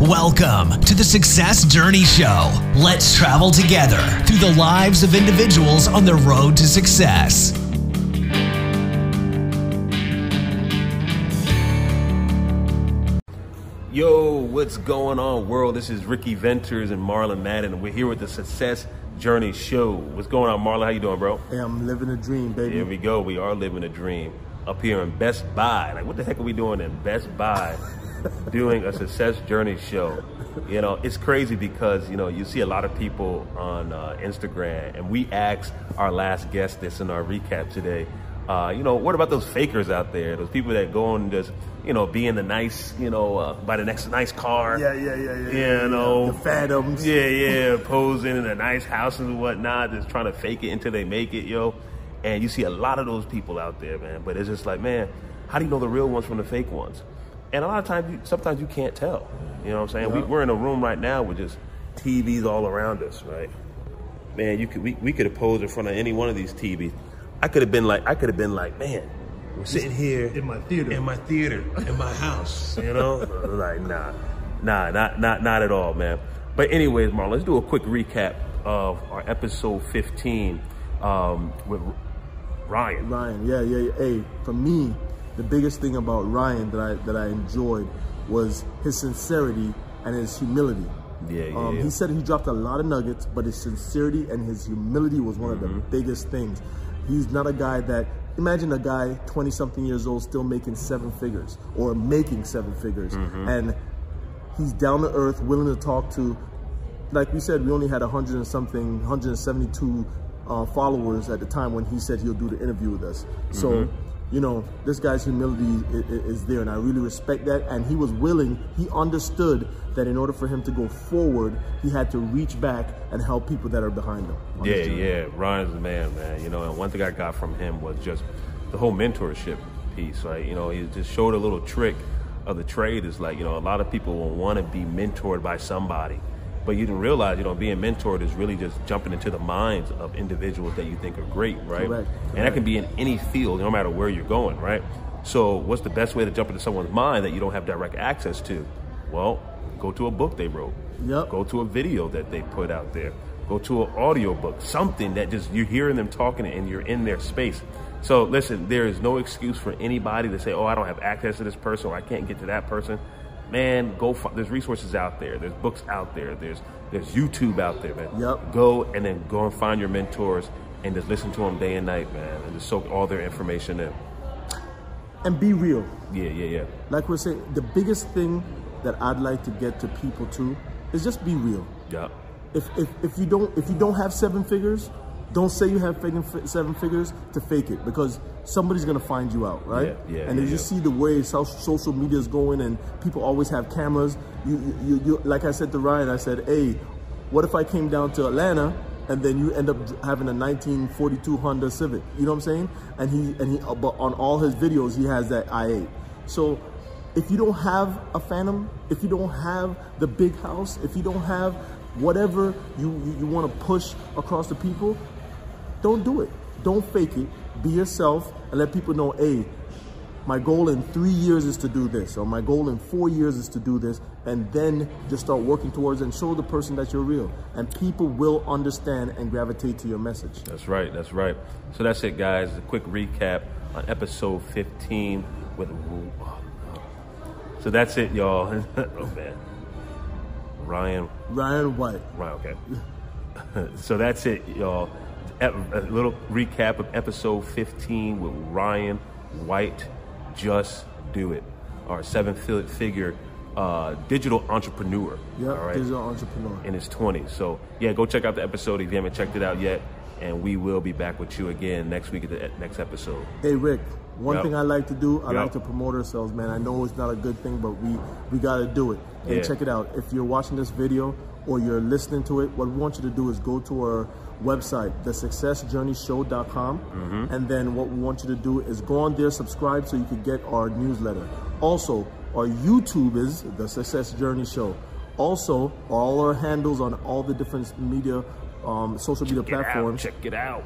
Welcome to the Success Journey Show. Let's travel together through the lives of individuals on the road to success. Yo, what's going on, world? This is Ricky Venters and Marlon Madden, and we're here with the Success Journey Show. What's going on, Marlon? How you doing, bro? Hey, I'm living a dream, baby. Here we go. We are living a dream up here in Best Buy. Like, what the heck are we doing in Best Buy? Doing a Success Journey Show. You know, it's crazy because, you know, you see a lot of people on uh, Instagram, and we asked our last guest this in our recap today. Uh, you know, what about those fakers out there? Those people that go and just, you know, be in the nice, you know, uh, buy the next nice car. Yeah, yeah, yeah, yeah. You know, the phantoms. Yeah, yeah, posing in a nice house and whatnot, just trying to fake it until they make it, yo. And you see a lot of those people out there, man. But it's just like, man, how do you know the real ones from the fake ones? And a lot of times, you, sometimes you can't tell. You know what I'm saying? We, we're in a room right now with just TVs all around us, right? Man, you could we, we could have posed in front of any one of these TVs. I could have been like, I could have been like, man, we're sitting here In my theater. in my theater, in my house. You know, like nah, nah, not not not at all, man. But anyways, Marlon, let's do a quick recap of our episode 15 um, with Ryan. Ryan, yeah, yeah, yeah. Hey, for me, the biggest thing about Ryan that I that I enjoyed was his sincerity and his humility. Yeah, yeah, Um, yeah. He said he dropped a lot of nuggets, but his sincerity and his humility was one of the Mm-hmm. biggest things. He's not a guy that imagine a guy 20 something years old still making seven figures or making seven figures Mm-hmm. and he's down to earth, willing to talk to like we said, we only had 100 and something, 172 uh, followers at the time when he said he'll do the interview with us. So, Mm-hmm. You know, this guy's humility is, is there, and I really respect that. And he was willing, he understood that in order for him to go forward, he had to reach back and help people that are behind him. Yeah, yeah. Ryan's the man, man. You know, and one thing I got from him was just the whole mentorship piece, right? You know, he just showed a little trick of the trade. Is like, you know, a lot of people will want to be mentored by somebody, but you didn't realize, you know, being mentored is really just jumping into the minds of individuals that you think are great, right? Correct, And that can be in any field, no matter where you're going, right? So, what's the best way to jump into someone's mind that you don't have direct access to? Well, go to a book they wrote. Yep. Go to a video that they put out there. Go to an audio book, something that just you're hearing them talking and you're in their space. So listen, there is no excuse for anybody to say, "Oh, I don't have access to this person, or I can't get to that person." Man, go. Find, there's resources out there. There's books out there. There's there's YouTube out there, man. Yep. Go and then go and find your mentors and just listen to them day and night, man, and just soak all their information in. And be real. Yeah, yeah, yeah. Like we're saying, the biggest thing that I'd like to get to people too is just be real. Yeah. if, if, if you don't if you don't have seven figures, don't say you have fake- seven figures to fake it because somebody's gonna find you out, right? Yeah, yeah, and yeah, as you yeah. see the way social media is going, and people always have cameras. You, you, you, you, like I said to Ryan, I said, "Hey, what if I came down to Atlanta?" And then you end up having a 1942 Honda Civic. You know what I'm saying? And he and he, uh, but on all his videos, he has that i8. So if you don't have a phantom, if you don't have the big house, if you don't have whatever you, you, you want to push across the people, don't do it. Don't fake it. Be yourself and let people know, hey, my goal in three years is to do this, or my goal in four years is to do this, and then just start working towards it and show the person that you're real. And people will understand and gravitate to your message. That's right. That's right. So that's it, guys. A quick recap on episode 15 with. Oh, so that's it, y'all. oh man, Ryan. Ryan White. Ryan. Okay. so that's it, y'all. A little recap of episode 15 with Ryan White. Just do it. Our seven-figure uh, digital entrepreneur. Yep, all right? digital entrepreneur. in his 20s. So, yeah, go check out the episode if you haven't checked it out yet. And we will be back with you again next week at the next episode. Hey Rick, one Yep. thing I like to do, I Yep. like to promote ourselves, man. I know it's not a good thing, but we we gotta do it. And Yeah. check it out. If you're watching this video or you're listening to it, what we want you to do is go to our website, thesuccessjourneyshow.com, Mm-hmm. and then what we want you to do is go on there, subscribe, so you can get our newsletter. Also, our YouTube is the Success Journey Show. Also, all our handles on all the different media, um, social media out, platforms. check it out.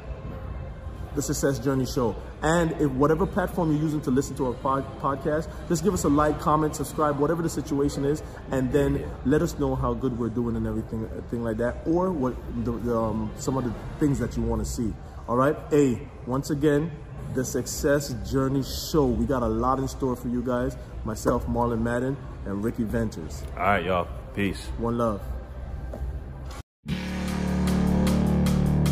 The Success Journey Show. And if whatever platform you're using to listen to our pod, podcast, just give us a like, comment, subscribe, whatever the situation is, and then let us know how good we're doing and everything, thing like that, or what the, the, um, some of the things that you want to see. All right. a once again, the Success Journey Show. We got a lot in store for you guys. Myself, Marlon Madden, and Ricky Venters. All right, y'all. Peace. One love.